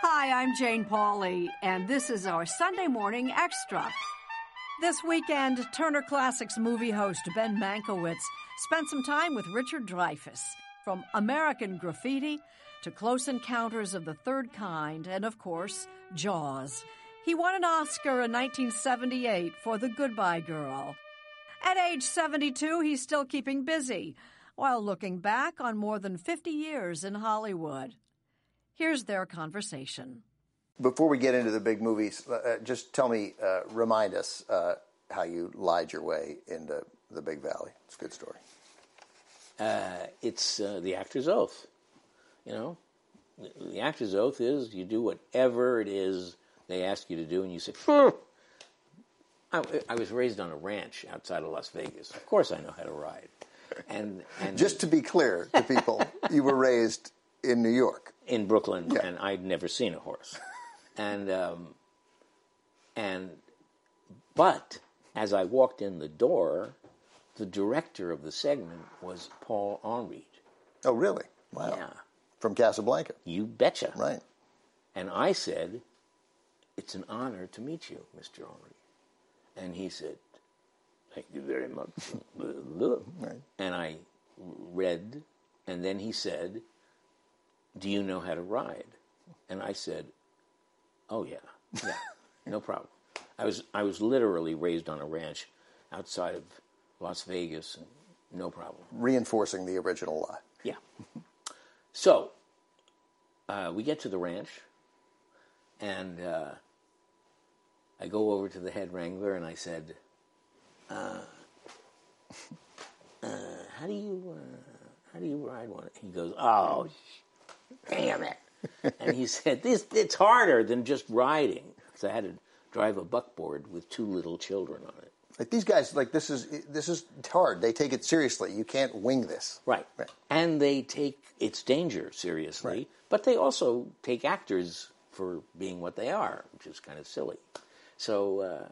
Hi, I'm Jane Pauley, and this is our Sunday Morning Extra. This weekend, Turner Classic Movies host Ben Mankiewicz spent some time with Richard Dreyfuss. From American Graffiti to Close Encounters of the Third Kind, and of course, Jaws. He won an Oscar in 1978 for The Goodbye Girl. At age 72, he's still keeping busy while looking back on more than 50 years in Hollywood. Here's their conversation. Before we get into the big movies, uh, just tell me, uh, remind us uh, how you lied your way into the Big Valley. It's a good story. Uh, it's uh, the actor's oath. You know, the actor's oath is you do whatever it is they ask you to do, and you say, I, I was raised on a ranch outside of Las Vegas. Of course, I know how to ride. And, and just to be clear to people, you were raised in New York, in Brooklyn, yeah. and I'd never seen a horse. and um, and but as I walked in the door, the director of the segment was Paul Henreid. Oh, really? Wow. Yeah. From Casablanca. You betcha. Right. And I said, "It's an honor to meet you, Mr. Henreid." And he said, "Thank you very much." right. And I read, and then he said, "Do you know how to ride?" And I said, "Oh yeah, yeah, no problem." I was I was literally raised on a ranch outside of Las Vegas, and no problem. Reinforcing the original lie. Yeah. so uh, we get to the ranch, and uh, I go over to the head wrangler and I said, uh, uh "How do you how do you ride one?" He goes, "Oh, damn it!" and he said, "This it's harder than just riding." So I had to drive a buckboard with two little children on it. Like these guys, like this is this is hard. They take it seriously. You can't wing this. Right. right. And they take its danger seriously, right. but they also take actors for being what they are, which is kind of silly. So uh,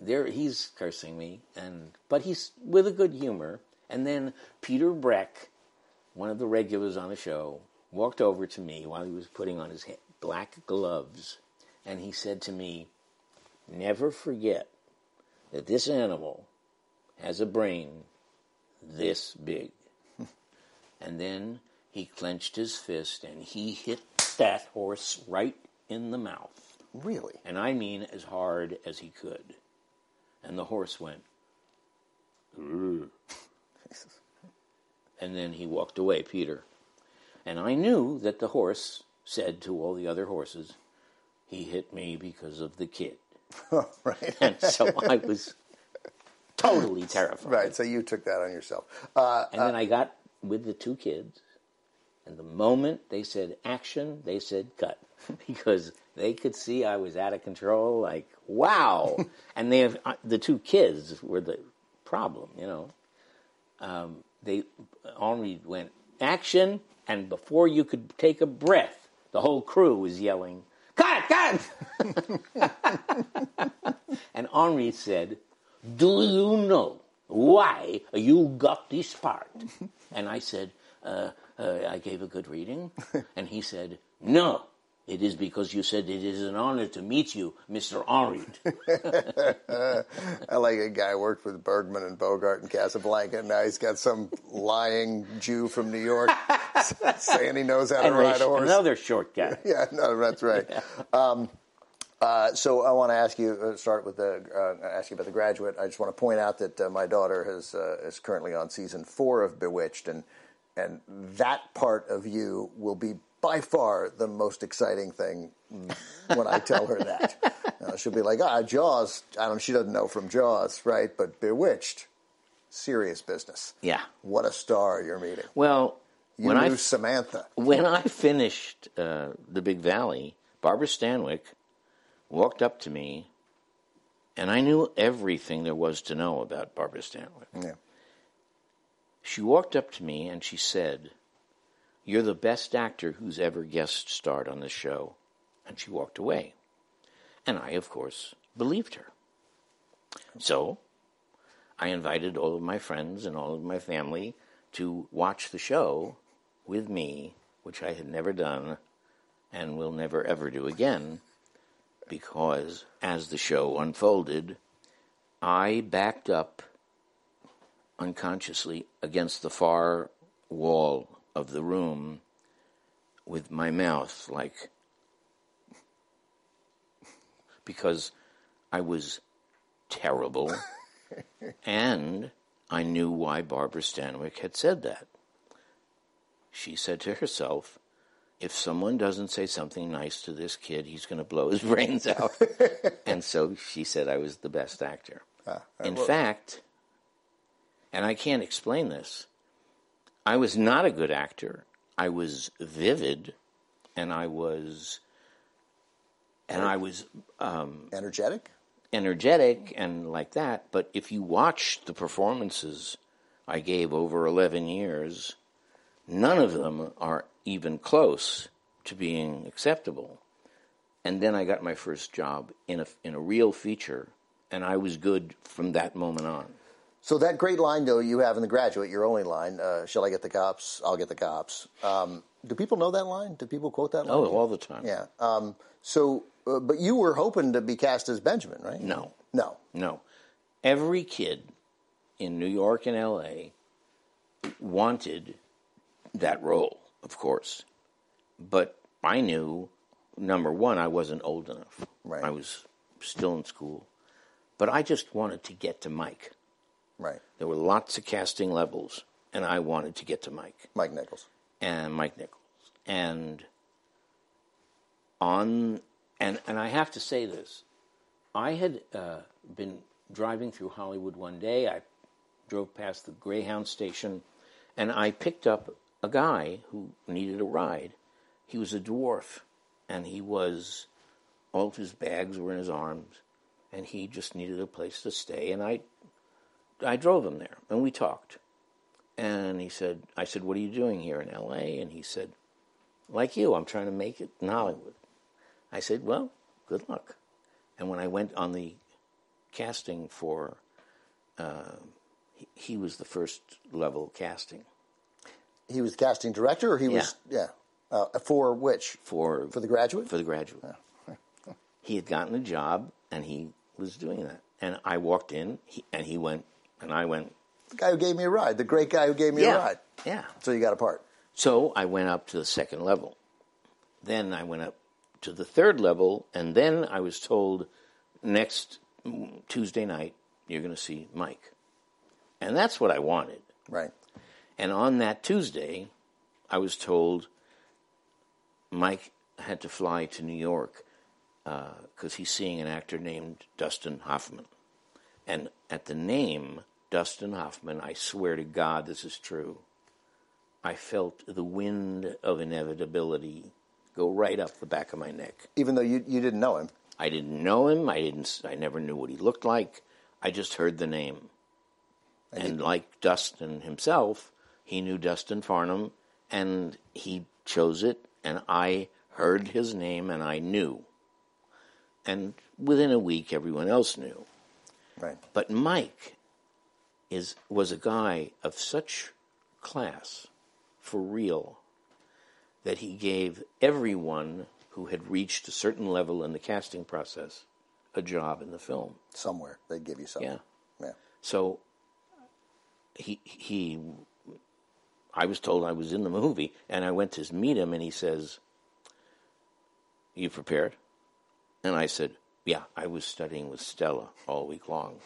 there, he's cursing me, and but he's with a good humor. And then Peter Breck, one of the regulars on the show, walked over to me while he was putting on his black gloves, and he said to me, Never forget that this animal has a brain this big. and then he clenched his fist and he hit that horse right in the mouth. Really? And I mean as hard as he could. And the horse went, and then he walked away, Peter. And I knew that the horse said to all the other horses, he hit me because of the kid. right. and so I was totally terrified. Right. So you took that on yourself. Uh, and then uh, I got with the two kids, and the moment they said action, they said cut because they could see I was out of control. Like wow! and they have uh, the two kids were the problem. You know, um, they only went action, and before you could take a breath, the whole crew was yelling cut, cut. and Henreid said, Do you know why you got this part? And I said, uh, uh, I gave a good reading. And he said, No, it is because you said it is an honor to meet you, Mr. Henreid. I like a guy worked with Bergman and Bogart in Casablanca, and now he's got some lying Jew from New York saying he knows how to ride a horse. Another short guy. yeah, no, that's right. Yeah. Um, uh, so I want to ask you, uh, start with the uh, ask you about the graduate. I just want to point out that uh, my daughter has uh, is currently on season four of Bewitched, and and that part of you will be by far the most exciting thing when I tell her that. Uh, she'll be like, ah, Jaws. I don't. She doesn't know from Jaws, right? But Bewitched, serious business. Yeah. What a star you're meeting. Well, you when knew I Samantha. when I finished uh, the Big Valley, Barbara Stanwyck walked up to me, and I knew everything there was to know about Barbara Stanwyck. Yeah. She walked up to me and she said, You're the best actor who's ever guest starred on this show. And she walked away. And I, of course, believed her. So I invited all of my friends and all of my family to watch the show with me, which I had never done and will never ever do again because as the show unfolded, I backed up unconsciously against the far wall of the room with my mouth like because I was terrible and I knew why Barbara Stanwyck had said that. She said to herself, if someone doesn't say something nice to this kid, he's going to blow his brains out. and so she said I was the best actor. Ah, In fact, and I can't explain this, I was not a good actor. I was vivid, and I was, and I was um, Energetic? energetic and like that. But if you watch the performances I gave over 11 years, none of them are even close to being acceptable. And then I got my first job in a, in a real feature, and I was good from that moment on. So that great line, though, you have in The Graduate, your only line, uh, "Shall I get the cops? I'll get the cops." Um, do people know that line? Do people quote that line? Oh, all the time. yeah. Um, so, uh, but you were hoping to be cast as Benjamin, right? No. No. No. Every kid in New York and LA wanted that role, of course. But I knew, number one, I wasn't old enough. Right. I was still in school. But I just wanted to get to Mike. Right. There were lots of casting levels, and I wanted to get to Mike Mike Nichols. and Mike Nichols. And on and and I have to say this, I had uh, been driving through Hollywood one day. I drove past the Greyhound station, and I picked up a guy who needed a ride. He was a dwarf, and he was all of his bags were in his arms, and he just needed a place to stay. And I I drove him there, and we talked. And he said, I said, what are you doing here in L.A.? And he said, like you, I'm trying to make it in Hollywood. I said, well, good luck. And when I went on the casting for, uh, he, he was the first level casting He was the casting director, or he was yeah. Uh, for which? for For The Graduate. for the graduate. he had gotten a job and he was doing that. And I walked in he, and he went, and I went, the guy who gave me a ride. The great guy who gave me yeah, a ride. yeah. So you got a part. So I went up to the second level. Then I went up to the third level, and then I was told next Tuesday night you're going to see Mike. And that's what I wanted. Right. And on that Tuesday, I was told Mike had to fly to New York uh, because he's seeing an actor named Dustin Hoffman. And at the name Dustin Hoffman, I swear to God this is true. I felt the wind of inevitability go right up the back of my neck. Even though you you didn't know him. I didn't know him. I didn't. I never knew what he looked like. I just heard the name. And, like Dustin himself, he knew Dustin Farnum, and he chose it. And I heard his name, and I knew. And within a week, everyone else knew. Right. But Mike is was a guy of such class, for real, that he gave everyone who had reached a certain level in the casting process a job in the film. Somewhere they give you something. Yeah. Yeah. So he he I was told I was in the movie and I went to meet him and he says, You prepared? And I said, Yeah, I was studying with Stella all week long.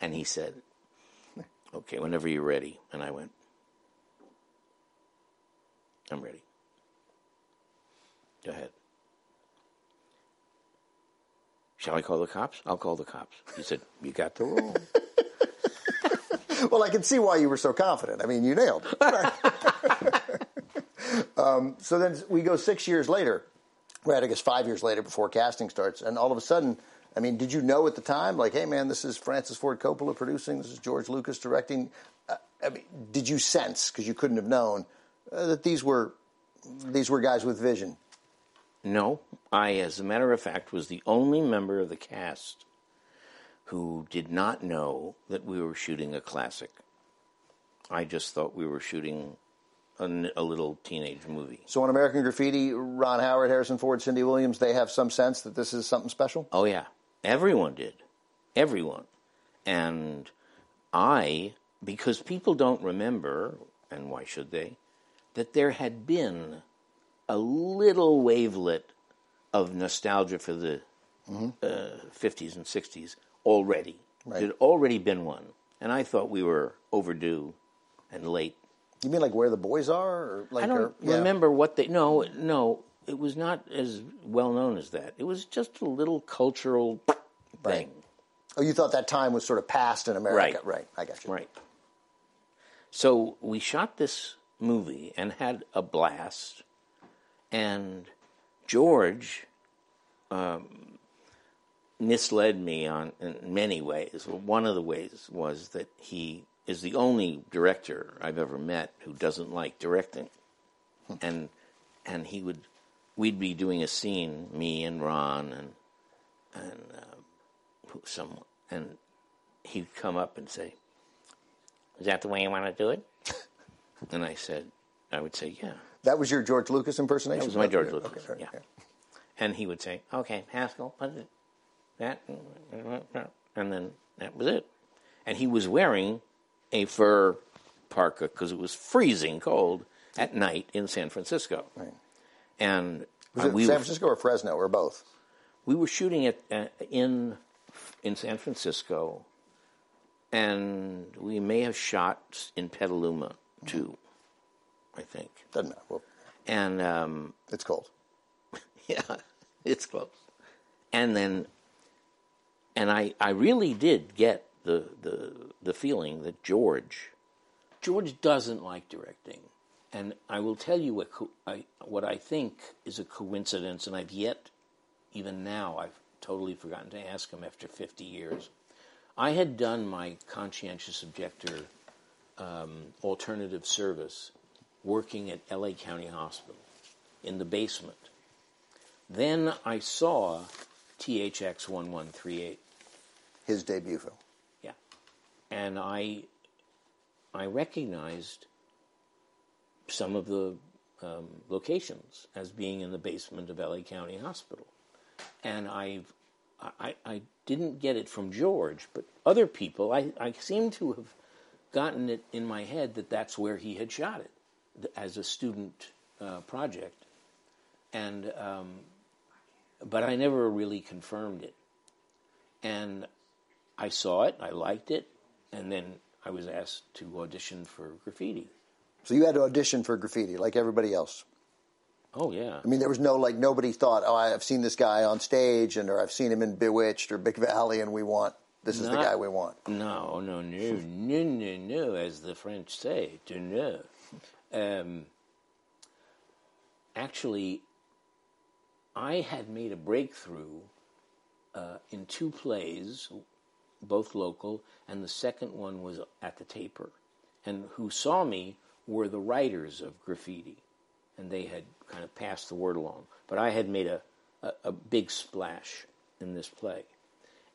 And he said, Okay, whenever you're ready. And I went, I'm ready. Go ahead. Shall I call the cops? I'll call the cops. He said, You got the role. Well, I can see why you were so confident. I mean, you nailed it. um, so then we go six years later, right? I guess five years later before casting starts, and all of a sudden, I mean, did you know at the time, like, hey, man, this is Francis Ford Coppola producing, this is George Lucas directing? Uh, I mean, did you sense because you couldn't have known uh, that these were these were guys with vision? No, I, as a matter of fact, was the only member of the cast who did not know that we were shooting a classic. I just thought we were shooting a little teenage movie. So on American Graffiti, Ron Howard, Harrison Ford, Cindy Williams, they have some sense that this is something special. Oh yeah, everyone did, everyone, and I because people don't remember, and why should they, that there had been a little wavelet of nostalgia for the uh, 50s and 60s already. Right. There had already been one, and I thought we were overdue and late. You mean like where the boys are, or like I don't or- yeah. remember what they. No, no, it was not as well known as that. It was just a little cultural thing. Oh, you thought that time was sort of past in America, Right. Right. I got you. Right. So we shot this movie and had a blast, and George um, misled me on in many ways. One of the ways was that he is the only director I've ever met who doesn't like directing, and and he would we'd be doing a scene, me and Ron and and uh, someone, and he'd come up and say, "Is that the way you want to do it?" and I said, "I would say, yeah." That was your George Lucas impersonation. That was my George Lucas. okay, yeah. okay. And he would say, "Okay, Haskell, put it that," and then that was it. And he was wearing a fur parka because it was freezing cold at night in San Francisco. Right. And Was uh, it we San were, Francisco or Fresno or both? we were shooting it uh, in in San Francisco, and we may have shot in Petaluma too, I think. Doesn't matter. Well, And um, it's cold. yeah, it's close. And then, and I, I really did get the, the, the feeling that George, George doesn't like directing. And I will tell you what, co- I, what I think is a coincidence, and I've yet, even now, I've totally forgotten to ask him after 50 years. I had done my conscientious objector um, alternative service working at LA County Hospital in the basement. Then I saw THX 1138. His debut film. Yeah. And I I recognized some of the um, locations as being in the basement of LA County Hospital. And I've I, I didn't get it from George, but other people, I, I seem to have gotten it in my head that that's where he had shot it as a student uh, project. And, um, but I never really confirmed it. And I saw it, I liked it, and then I was asked to audition for graffiti. So you had to audition for graffiti like everybody else. Oh, yeah. I mean, there was no like nobody thought, oh, I've seen this guy on stage, and or I've seen him in Bewitched or Big Valley, and we want this is the guy we want. No, no, no, no, no, no, as the French say, to no. Um, actually, I had made a breakthrough uh, in two plays, both local, and the second one was at the Taper. And who saw me were the writers of graffiti, and they had kind of passed the word along. But I had made a, a, a big splash in this play,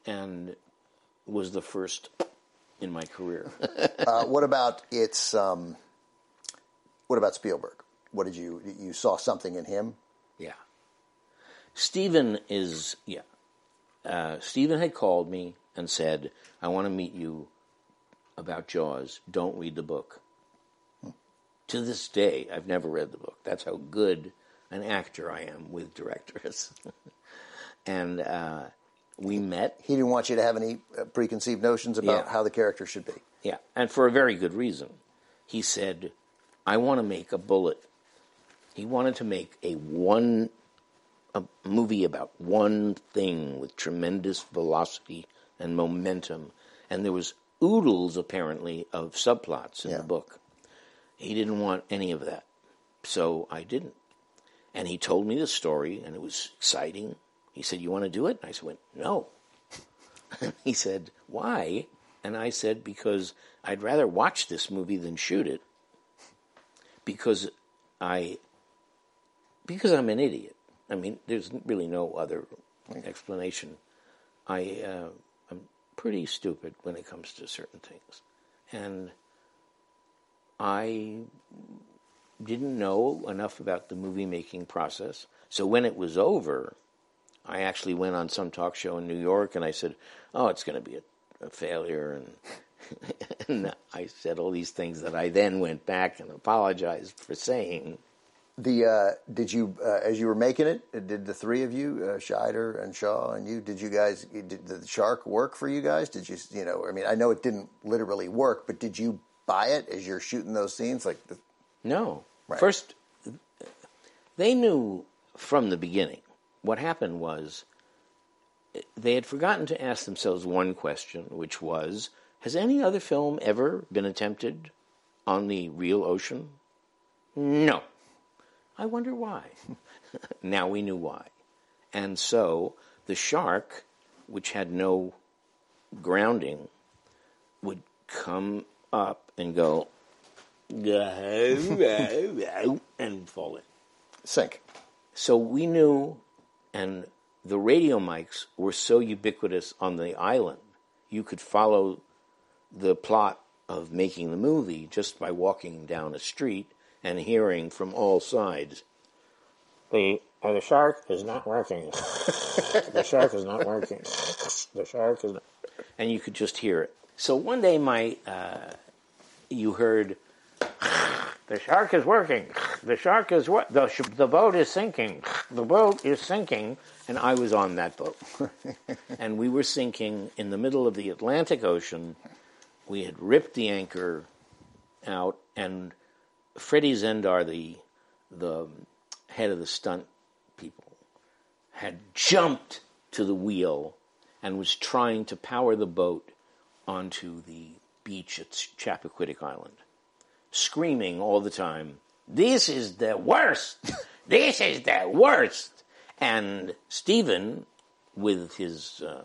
and was the first in my career. Uh, what about its? Um, what about Spielberg? What did you you saw something in him? Yeah. Stephen is, yeah. Uh, Stephen had called me and said, I want to meet you about Jaws. Don't read the book. To this day, I've never read the book. That's how good an actor I am with directors. and uh, we met. He didn't want you to have any uh, preconceived notions about Yeah. how the character should be. Yeah, and for a very good reason. He said, I want to make a bullet. He wanted to make a one a movie about one thing with tremendous velocity and momentum. And there was oodles apparently of subplots in Yeah. the book. He didn't want any of that. So I didn't. And he told me the story and it was exciting. He said, You want to do it? And I said, went, No. he said, Why? And I said, Because I'd rather watch this movie than shoot it. Because I because I'm an idiot. I mean, there's really no other explanation. I uh, I'm pretty stupid when it comes to certain things, and I didn't know enough about the movie making process. So when it was over, I actually went on some talk show in New York and I said, "Oh, it's going to be a, a failure," and and I said all these things that I then went back and apologized for saying. The uh, did you uh, as you were making it? Did the three of you, uh, Scheider and Shaw and you, did you guys did the shark work for you guys? Did you you know? I mean, I know it didn't literally work, but did you buy it as you're shooting those scenes? Like, the, No, Right. first they knew from the beginning. What happened was they had forgotten to ask themselves one question, which was Has any other film ever been attempted on the real ocean? No. I wonder why. now we knew why. And so the shark, which had no grounding, would come up and go, and fall in. sink. So we knew, and the radio mics were so ubiquitous on the island, you could follow the plot of making the movie just by walking down a street and hearing from all sides. The uh, the shark is not working. the shark is not working. The shark is, not... and you could just hear it. So one day, my uh, you heard the shark is working. The shark is what? The, sh- the boat is sinking. The boat is sinking. And I was on that boat. and we were sinking in the middle of the Atlantic Ocean. We had ripped the anchor out, and Freddie Zendar, the, the head of the stunt people, had jumped to the wheel and was trying to power the boat onto the beach at Chappaquiddick Island screaming all the time, This is the worst! This is the worst! And Stephen, with his uh,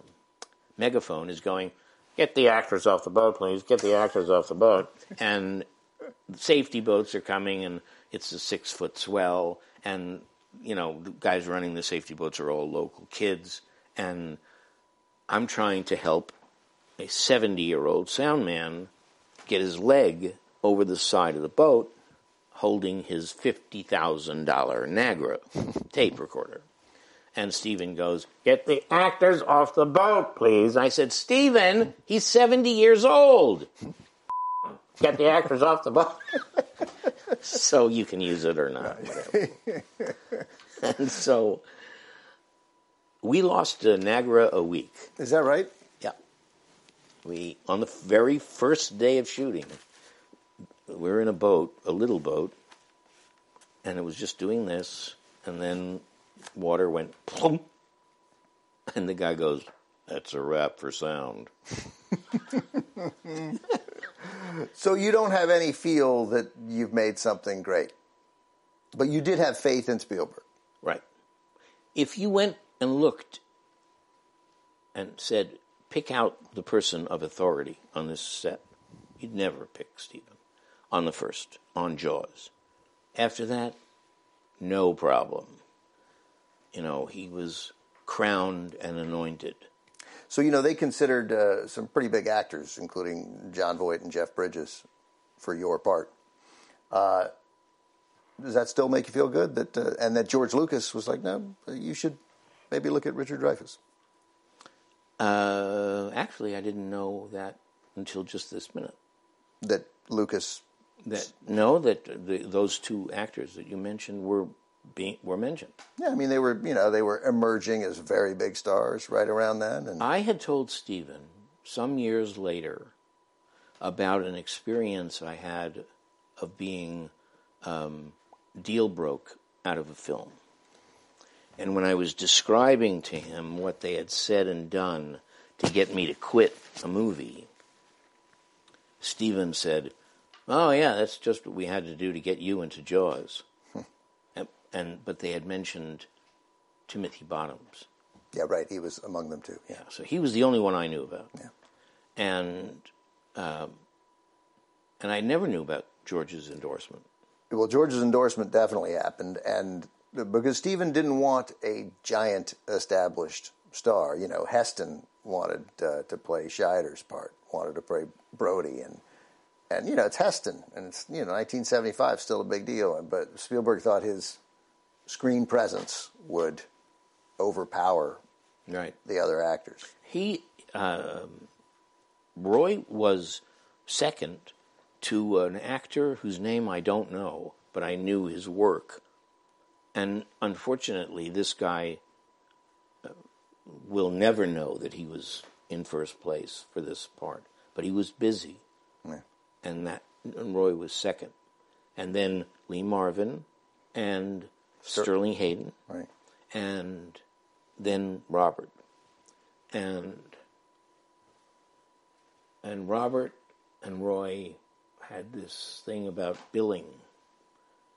megaphone, is going, Get the actors off the boat, please. Get the actors off the boat. And safety boats are coming, and it's a six foot swell. And, you know, the guys running the safety boats are all local kids. And I'm trying to help a 70 year old sound man get his leg over the side of the boat holding his $50,000 Nagra tape recorder. And Stephen goes, Get the actors off the boat, please. I said, Stephen, he's 70 years old. Get the actors off the boat. so you can use it or not. And so we lost uh, Nagra a week. Is that right? We on the very first day of shooting, we were in a boat, a little boat, and it was just doing this, and then water went plump, and the guy goes, "That's a wrap for sound." So you don't have any feel that you've made something great, but you did have faith in Spielberg. Right. If you went and looked and said, "Pick out the person of authority on this set," you'd never pick Stephen on the first on Jaws. After that, no problem. You know, he was crowned and anointed. So you know they considered uh, some pretty big actors, including Jon Voight and Jeff Bridges, for your part. Uh, does that still make you feel good that uh, and that George Lucas was like, no, you should maybe look at Richard Dreyfuss. Uh, actually, I didn't know that until just this minute. That Lucas, That no, that the, those two actors that you mentioned were being were mentioned. yeah, I mean they were you know they were emerging as very big stars right around then, and I had told Stephen some years later about an experience I had of being um, deal broke out of a film. And when I was describing to him what they had said and done to get me to quit a movie, Stephen said, "Oh yeah, that's just what we had to do to get you into Jaws." and, and but they had mentioned Timothy Bottoms. yeah, right, he was among them too. Yeah, so he was the only one I knew about. Yeah. And um, and I never knew about George's endorsement. Well, George's endorsement definitely happened, and because Stephen didn't want a giant established star, you know, Heston wanted uh, to play Scheider's part, wanted to play Brody, and and you know it's Heston, and it's you know 1975, still a big deal. But Spielberg thought his screen presence would overpower Right. the other actors. He, um, Roy was second to an actor whose name I don't know, but I knew his work. And unfortunately, this guy uh, will never know that he was in first place for this part. But he was busy, Yeah. and that and Roy was second. And then Lee Marvin and Sterling Hayden Right. and then Robert. And and Robert and Roy had this thing about billing.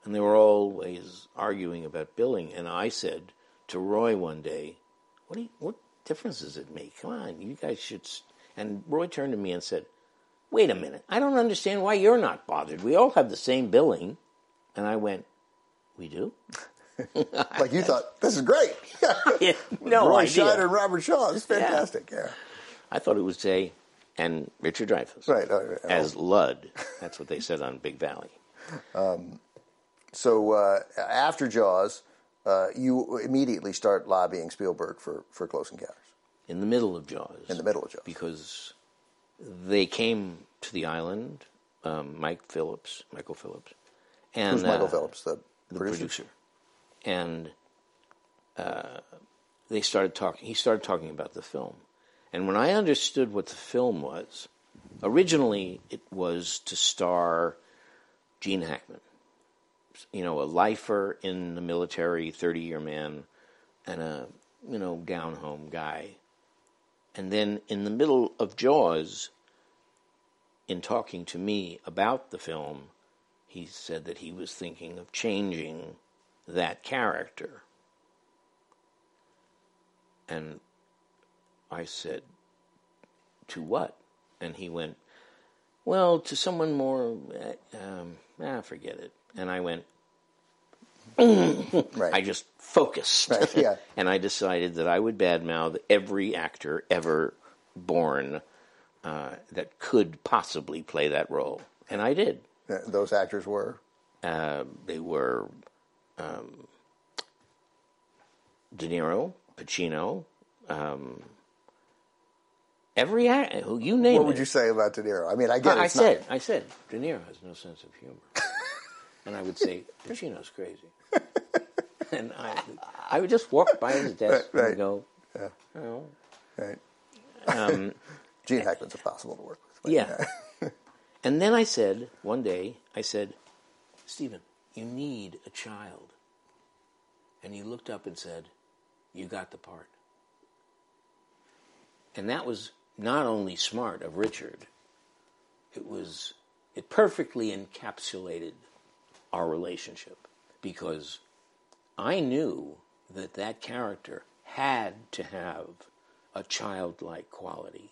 And they were always arguing about billing. And I said to Roy one day, What do you, what difference does it make? Come on, you guys should s-" and Roy turned to me and said, Wait a minute, I don't understand why you're not bothered. We all have the same billing. And I went, We do? Like you thought, this is great. Yeah, no Roy idea. Scheider and Robert Shaw. It's fantastic. Yeah. I thought it would say, and Richard Dreyfuss Right. uh, uh, as Lud. That's what they said on Big Valley. So uh, after Jaws, uh, you immediately start lobbying Spielberg for, for Close Encounters In the middle of Jaws. in the middle of Jaws. Because they came to the island, um, Mike Phillips, Michael Phillips. And, Who's Michael uh, Phillips, the, the producer? producer. And uh, they started talking. He started talking about the film, and when I understood what the film was, originally it was to star Gene Hackman, you know, a lifer in the military, thirty-year man, and a you know down home guy. And then in the middle of Jaws, in talking to me about the film, he said that he was thinking of changing that character. And I said, To what? And he went, Well, to someone more, uh, um, ah, forget it. And I went, Right. I just focused. Right, yeah. and I decided that I would badmouth every actor ever born uh, that could possibly play that role. And I did. Uh, Those actors were. Uh, they were um, De Niro, Pacino, um, every who you name What it. would you say about De Niro? I mean, I get it. I it's said, I said, De Niro has no sense of humor, and I would say Pacino's crazy, and I, I would just walk by his desk Right, right. and go, oh, not, right. um, Gene Hackman's impossible to work with. Yeah. and then I said, one day, I said, Stephen, you need a child. And he looked up and said, You got the part. And that was not only smart of Richard, it was, it perfectly encapsulated our relationship because I knew that that character had to have a childlike quality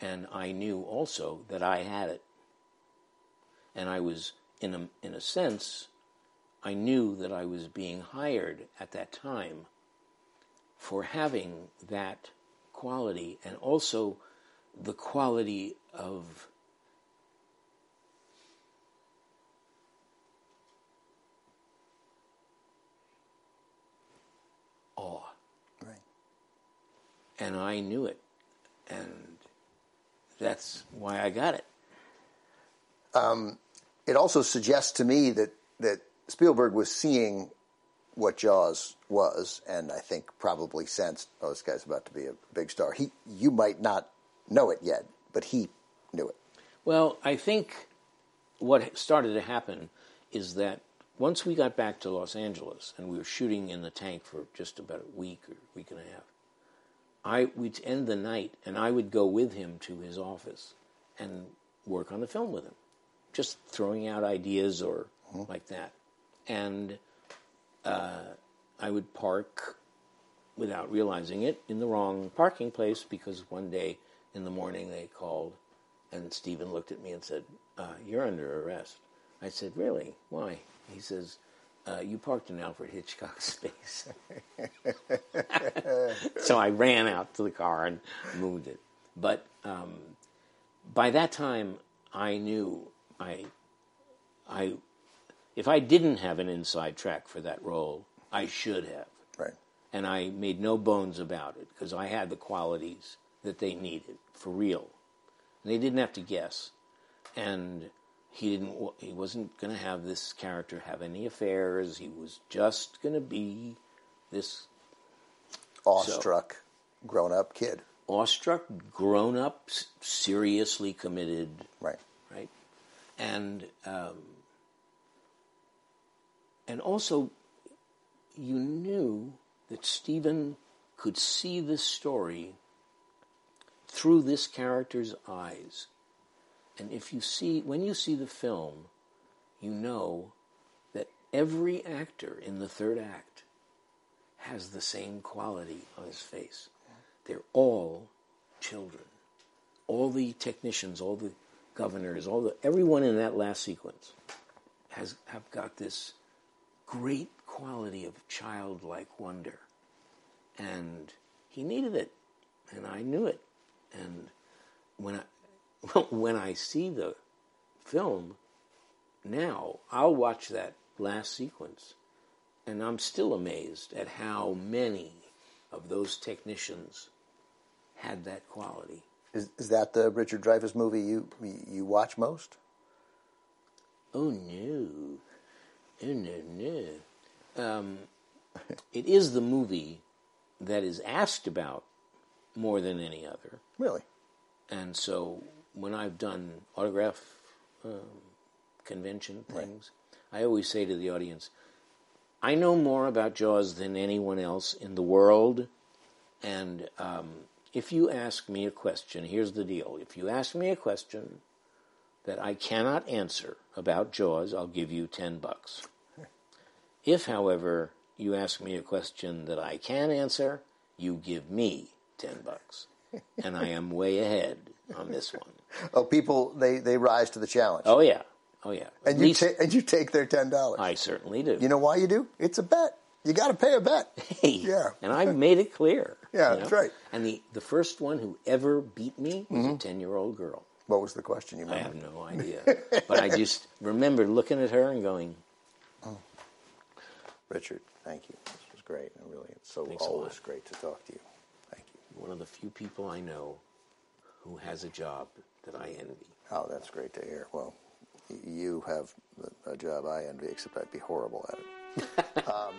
and I knew also that I had it. And I was, in a, in a sense, I knew that I was being hired at that time for having that quality and also the quality of awe. Right. And I knew it. And that's why I got it. Um, it also suggests to me that, that Spielberg was seeing what Jaws was, and I think probably sensed, oh, this guy's about to be a big star. He, you might not know it yet, but he knew it. Well, I think what started to happen is that once we got back to Los Angeles and we were shooting in the tank for just about a week or week and a half, I we'd end the night and I would go with him to his office and work on the film with him, just throwing out ideas or like that, and uh, I would park without realizing it in the wrong parking place because one day in the morning they called and Stephen looked at me and said, uh, "You're under arrest." I said, "Really? Why?" He says, uh, "You parked in Alfred Hitchcock's space." so I ran out to the car and moved it. But um, by that time, I knew I, I, if I didn't have an inside track for that role, I should have. Right. And I made no bones about it because I had the qualities that they needed for real. And they didn't have to guess. And he didn't. He wasn't going to have this character have any affairs. He was just going to be this Awestruck, grown up kid. awestruck, grown up, seriously committed, Right. right? And um, and also, you knew that Stephen could see this story through this character's eyes. And if you see, when you see the film, you know that every actor in the third act has the same quality on his face. They're all children. All the technicians, all the governors, all the everyone in that last sequence has have got this great quality of childlike wonder. And he needed it. And I knew it. And when I when I see the film now, I'll watch that last sequence and I'm still amazed at how many of those technicians had that quality. Is, is that the Richard Dreyfuss movie you you watch most? Oh no, oh no, no. Um, it is the movie that is asked about more than any other, Really? and so when I've done autograph um, convention things, I always say to the audience, I know more about Jaws than anyone else in the world. And um, if you ask me a question, here's the deal. If you ask me a question that I cannot answer about Jaws, I'll give you 10 bucks. If, however, you ask me a question that I can answer, you give me 10 bucks. And I am way ahead on this one. Oh, people they they rise to the challenge. Oh, yeah. Oh, yeah. At and you least ta- and you take their ten dollars. I certainly do. You know why you do? It's a bet. You got to pay a bet. Hey, Yeah. and I've made it clear. Yeah, you that's right. And the, the first one who ever beat me was Mm-hmm. a 10 year old girl. What was the question you I have no idea. but I just remember looking at her and going, oh. Richard, thank you. This was great. And really, it's so Thanks always great to talk to you. Thank you. one of the few people I know who has a job that I envy. Oh, that's great to hear. Well, you have a job I envy, except I'd be horrible at it. um,